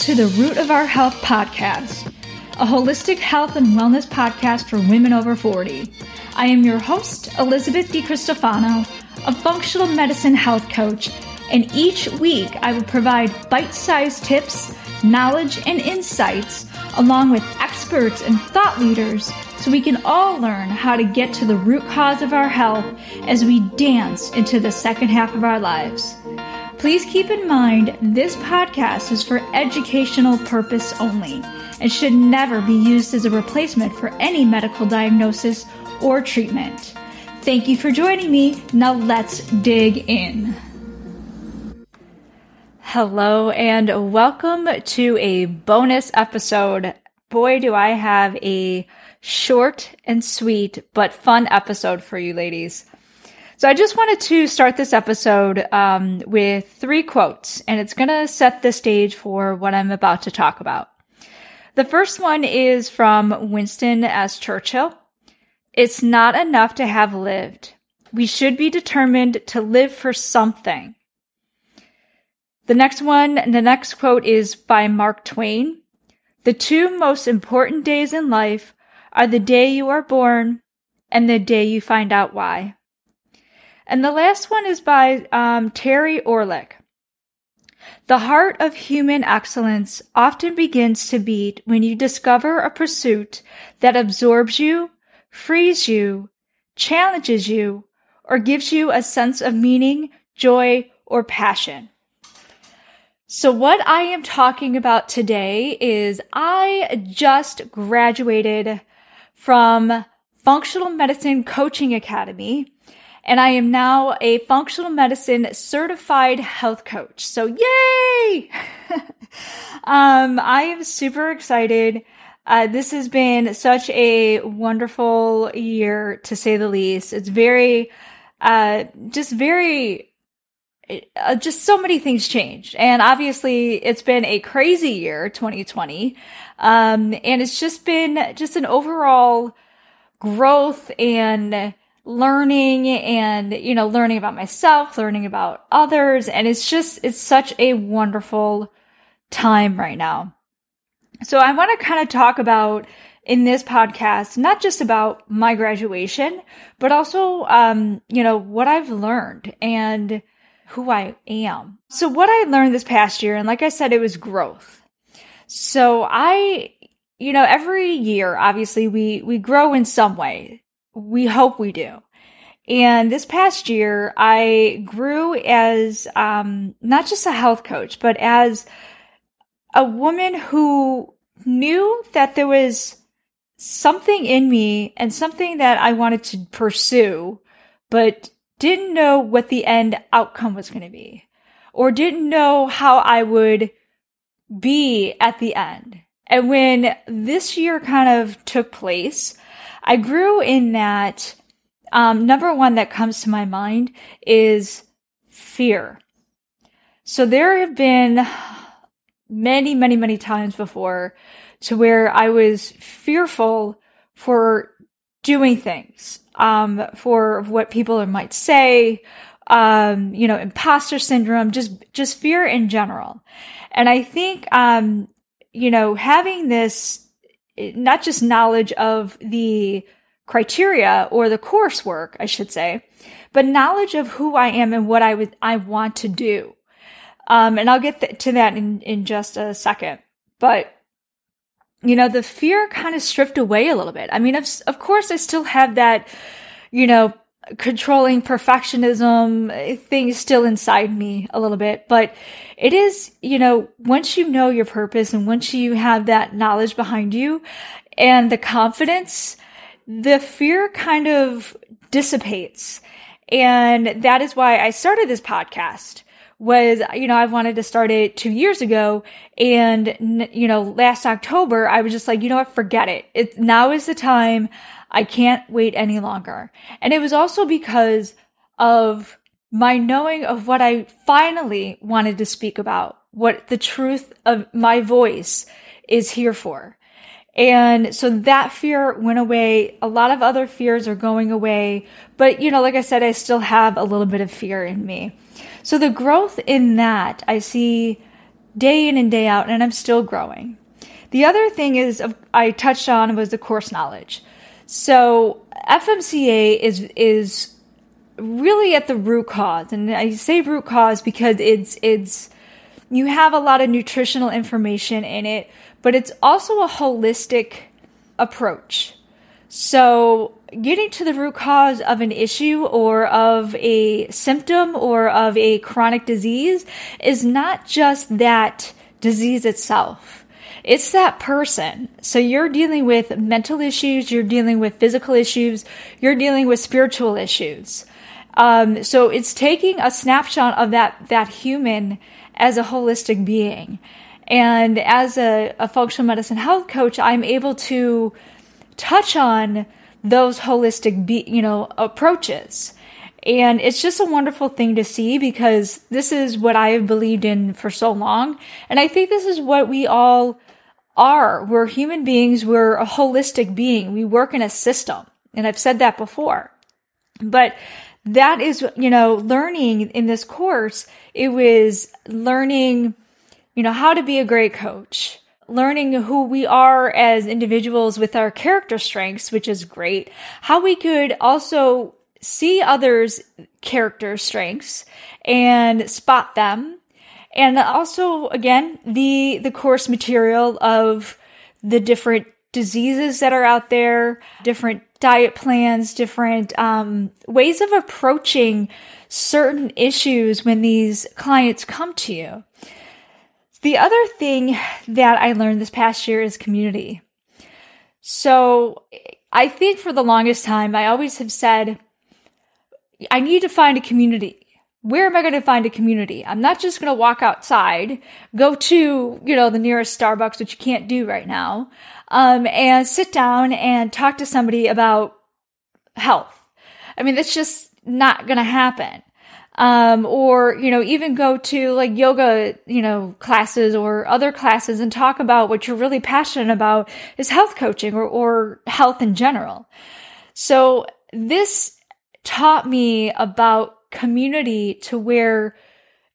to the Root of Our Health podcast, a holistic health and wellness podcast for women over 40. I am your host, Elizabeth DiCristofano, a functional medicine health coach, and each week I will provide bite sized tips, knowledge, and insights along with experts and thought leaders so we can all learn how to get to the root cause of our health as we dance into the second half of our lives. Please keep in mind this podcast is for educational purpose only and should never be used as a replacement for any medical diagnosis or treatment. Thank you for joining me. Now let's dig in. Hello and welcome to a bonus episode. Boy, do I have a short and sweet but fun episode for you ladies. So I just wanted to start this episode um, with three quotes, and it's going to set the stage for what I'm about to talk about. The first one is from Winston S. Churchill. It's not enough to have lived. We should be determined to live for something. The next one, the next quote is by Mark Twain. The two most important days in life are the day you are born and the day you find out why. And the last one is by um, Terry Orlick. The heart of human excellence often begins to beat when you discover a pursuit that absorbs you, frees you, challenges you, or gives you a sense of meaning, joy, or passion. So what I am talking about today is I just graduated from Functional Medicine Coaching Academy and I am now a functional medicine certified health coach. So yay! um, I am super excited. Uh, this has been such a wonderful year to say the least. It's very, uh, just very, uh, just so many things changed. And obviously it's been a crazy year, 2020. Um, and it's just been just an overall growth and learning and, you know, learning about myself, learning about others. And it's just, it's such a wonderful time right now. So I want to kind of talk about in this podcast, not just about my graduation, but also, um, you know, what I've learned and who I am. So what I learned this past year, and like I said, it was growth. So I, you know, every year, obviously we, we grow in some way we hope we do. And this past year, I grew as um, not just a health coach, but as a woman who knew that there was something in me and something that I wanted to pursue, but didn't know what the end outcome was going to be, or didn't know how I would be at the end. And when this year kind of took place, I grew in that. Um, number one that comes to my mind is fear. So there have been many, many, many times before to where I was fearful for doing things, um, for what people might say, um, you know, imposter syndrome, just, just fear in general. And I think, um, you know, having this not just knowledge of the criteria or the coursework, I should say, but knowledge of who I am and what I would, I want to do. Um, and I'll get th- to that in, in just a second. But, you know, the fear kind of stripped away a little bit. I mean, of, of course, I still have that, you know, controlling perfectionism thing still inside me a little bit, but it is, you know, once you know your purpose and once you have that knowledge behind you and the confidence, the fear kind of dissipates. And that is why I started this podcast was, you know, I wanted to start it two years ago. And, you know, last October, I was just like, you know what? Forget it. It now is the time. I can't wait any longer. And it was also because of my knowing of what I finally wanted to speak about, what the truth of my voice is here for. And so that fear went away. A lot of other fears are going away. But, you know, like I said, I still have a little bit of fear in me. So the growth in that, I see day in and day out, and I'm still growing. The other thing is I touched on was the course knowledge. So FMCA is is really at the root cause, and I say root cause because it's it's you have a lot of nutritional information in it, but it's also a holistic approach. So getting to the root cause of an issue or of a symptom or of a chronic disease is not just that disease itself. It's that person. So you're dealing with mental issues, you're dealing with physical issues, you're dealing with spiritual issues. Um, so it's taking a snapshot of that, that human as a holistic being. And as a, a functional medicine health coach, I'm able to touch on those holistic, be, you know, approaches. And it's just a wonderful thing to see because this is what I have believed in for so long. And I think this is what we all are. We're human beings. We're a holistic being. We work in a system. And I've said that before. But that is, you know, learning in this course, it was learning, you know, how to be a great coach, learning who we are as individuals with our character strengths, which is great. How we could also see others' character strengths and spot them. And also, again, the, the course material of the different diseases that are out there, different diet plans, different um, ways of approaching certain issues when these clients come to you. The other thing that I learned this past year is community. So I think for the longest time, I always have said, I need to find a community. Where am I going to find a community? I'm not just going to walk outside, go to, you know, the nearest Starbucks, which you can't do right now, um, and sit down and talk to somebody about health. I mean, that's just not going to happen um, or you know even go to like yoga you know classes or other classes and talk about what you're really passionate about is health coaching or, or health in general. So this taught me about community to where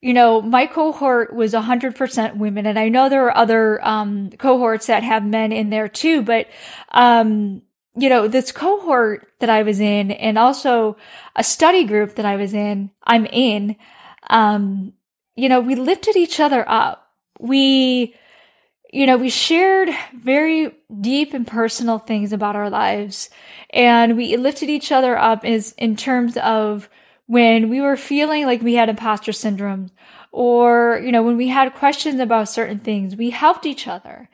you know my cohort was 100% women. And i know there are other um, cohorts that have men in there too but um, you know, this cohort that I was in and also a study group that I was in, I'm in, um, you know, we lifted each other up. We, you know, we shared very deep and personal things about our lives and we lifted each other up is in terms of when we were feeling like we had imposter syndrome or, you know, when we had questions about certain things, we helped each other.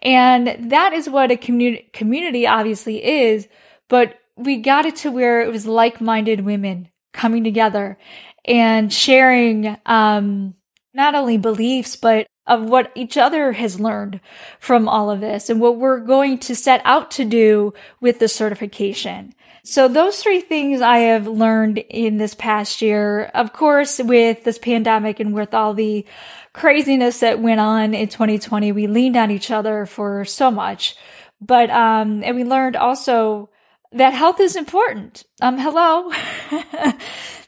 And that is what a community, community obviously is, but we got it to where it was like-minded women coming together and sharing, um, not only beliefs, but of what each other has learned from all of this and what we're going to set out to do with the certification. So those three things I have learned in this past year, of course, with this pandemic and with all the craziness that went on in 2020, we leaned on each other for so much. But, um, and we learned also that health is important. Um, hello.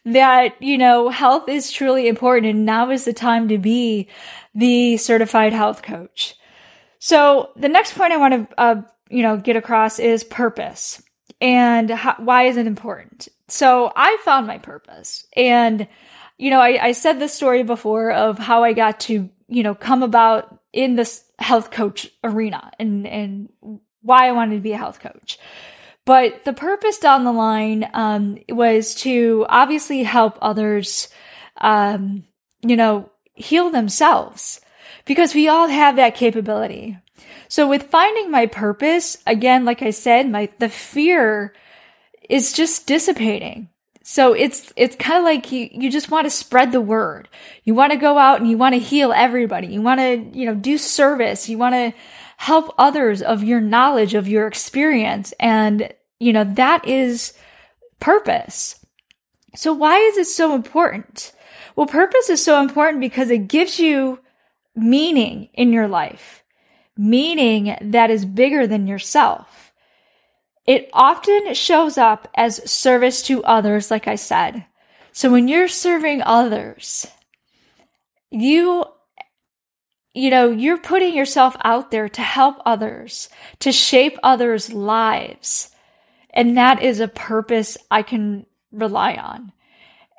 that, you know, health is truly important and now is the time to be the certified health coach. So the next point I want to, uh, you know, get across is purpose and how, why is it important? So I found my purpose and you know, I, I said this story before of how I got to, you know, come about in this health coach arena and, and why I wanted to be a health coach. But the purpose down the line, um, was to obviously help others, um, you know, heal themselves because we all have that capability. So with finding my purpose, again, like I said, my, the fear is just dissipating. So it's, it's kind of like you, you just want to spread the word. You want to go out and you want to heal everybody. You want to, you know, do service. You want to help others of your knowledge, of your experience. And, you know, that is purpose. So why is it so important? Well, purpose is so important because it gives you meaning in your life, meaning that is bigger than yourself. It often shows up as service to others, like I said. So when you're serving others, you you know, you're putting yourself out there to help others, to shape others' lives. And that is a purpose I can rely on.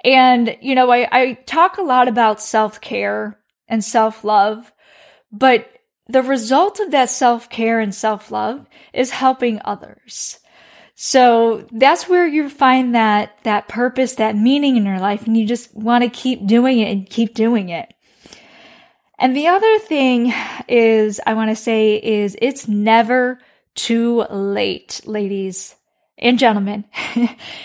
And, you know, I, I talk a lot about self care and self love, but the result of that self care and self love is helping others. So that's where you find that, that purpose, that meaning in your life. And you just want to keep doing it and keep doing it. And the other thing is, I want to say is it's never too late, ladies and gentlemen.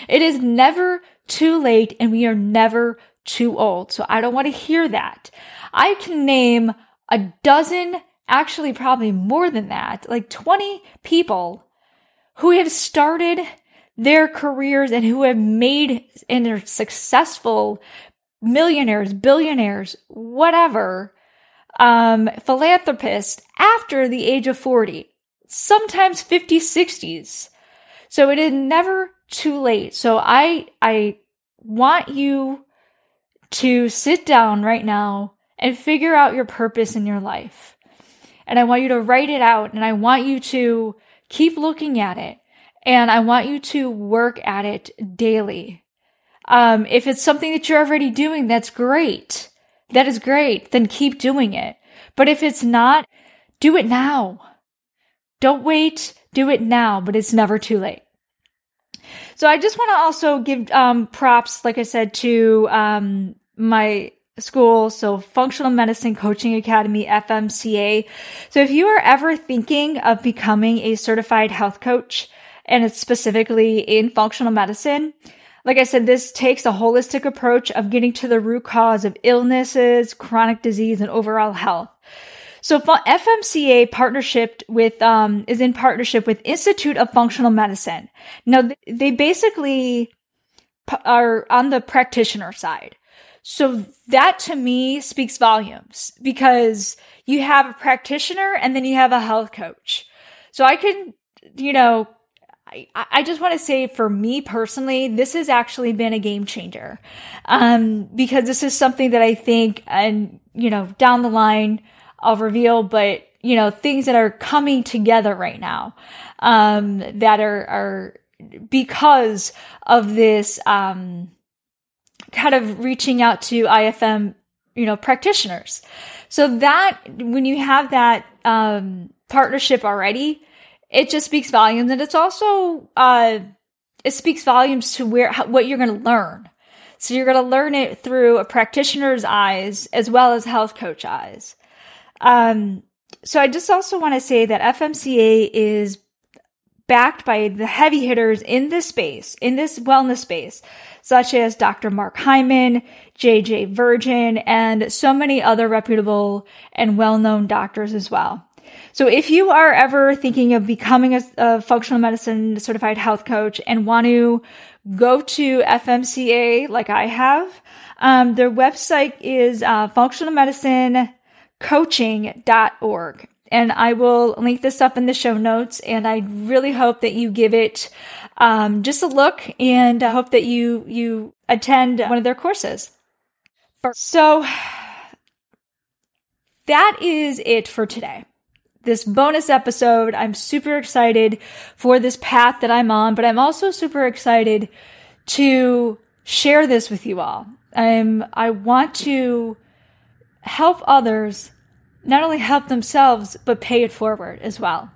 it is never too late and we are never too old. So I don't want to hear that. I can name a dozen, actually probably more than that, like 20 people who have started their careers and who have made and are successful millionaires, billionaires, whatever, um, philanthropist after the age of 40, sometimes 50s, 60s. So it is never too late. So I, I want you to sit down right now and figure out your purpose in your life. And I want you to write it out and I want you to keep looking at it and I want you to work at it daily. Um, if it's something that you're already doing, that's great. That is great. Then keep doing it. But if it's not, do it now. Don't wait. Do it now, but it's never too late. So I just want to also give um, props, like I said, to um, my school, so Functional Medicine Coaching Academy, FMCA. So if you are ever thinking of becoming a certified health coach, and it's specifically in functional medicine, like I said, this takes a holistic approach of getting to the root cause of illnesses, chronic disease, and overall health. So FMCA partnership with um, is in partnership with Institute of Functional Medicine. Now they basically are on the practitioner side. So that to me speaks volumes because you have a practitioner and then you have a health coach. So I can, you know, I, just want to say for me personally, this has actually been a game changer. Um, because this is something that I think, and, you know, down the line, I'll reveal, but, you know, things that are coming together right now, um, that are, are because of this, um, kind of reaching out to IFM, you know, practitioners. So that when you have that, um, partnership already, it just speaks volumes and it's also uh it speaks volumes to where what you're going to learn. So you're going to learn it through a practitioner's eyes as well as health coach eyes. Um so i just also want to say that fmca is backed by the heavy hitters in this space in this wellness space such as dr mark hyman jj virgin and so many other reputable and well-known doctors as well so if you are ever thinking of becoming a, a, functional medicine certified health coach and want to go to FMCA like I have, um, their website is uh, functionalmedicinecoaching.org. And I will link this up in the show notes. And I really hope that you give it um, just a look and I hope that you you attend one of their courses. So that is it for today this bonus episode. I'm super excited for this path that I'm on, but I'm also super excited to share this with you all. I'm, I want to help others not only help themselves, but pay it forward as well.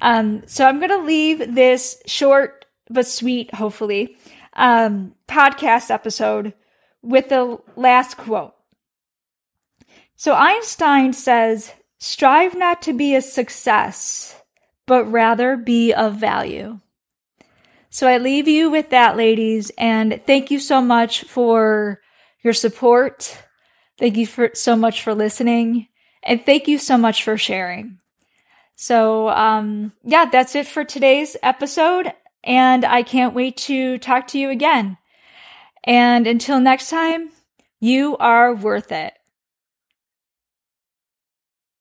Um, so I'm going to leave this short but sweet, hopefully, um, podcast episode with the last quote. So Einstein says, Strive not to be a success, but rather be of value. So I leave you with that, ladies, and thank you so much for your support. Thank you for so much for listening, and thank you so much for sharing. So, um, yeah, that's it for today's episode, and I can't wait to talk to you again. And until next time, you are worth it.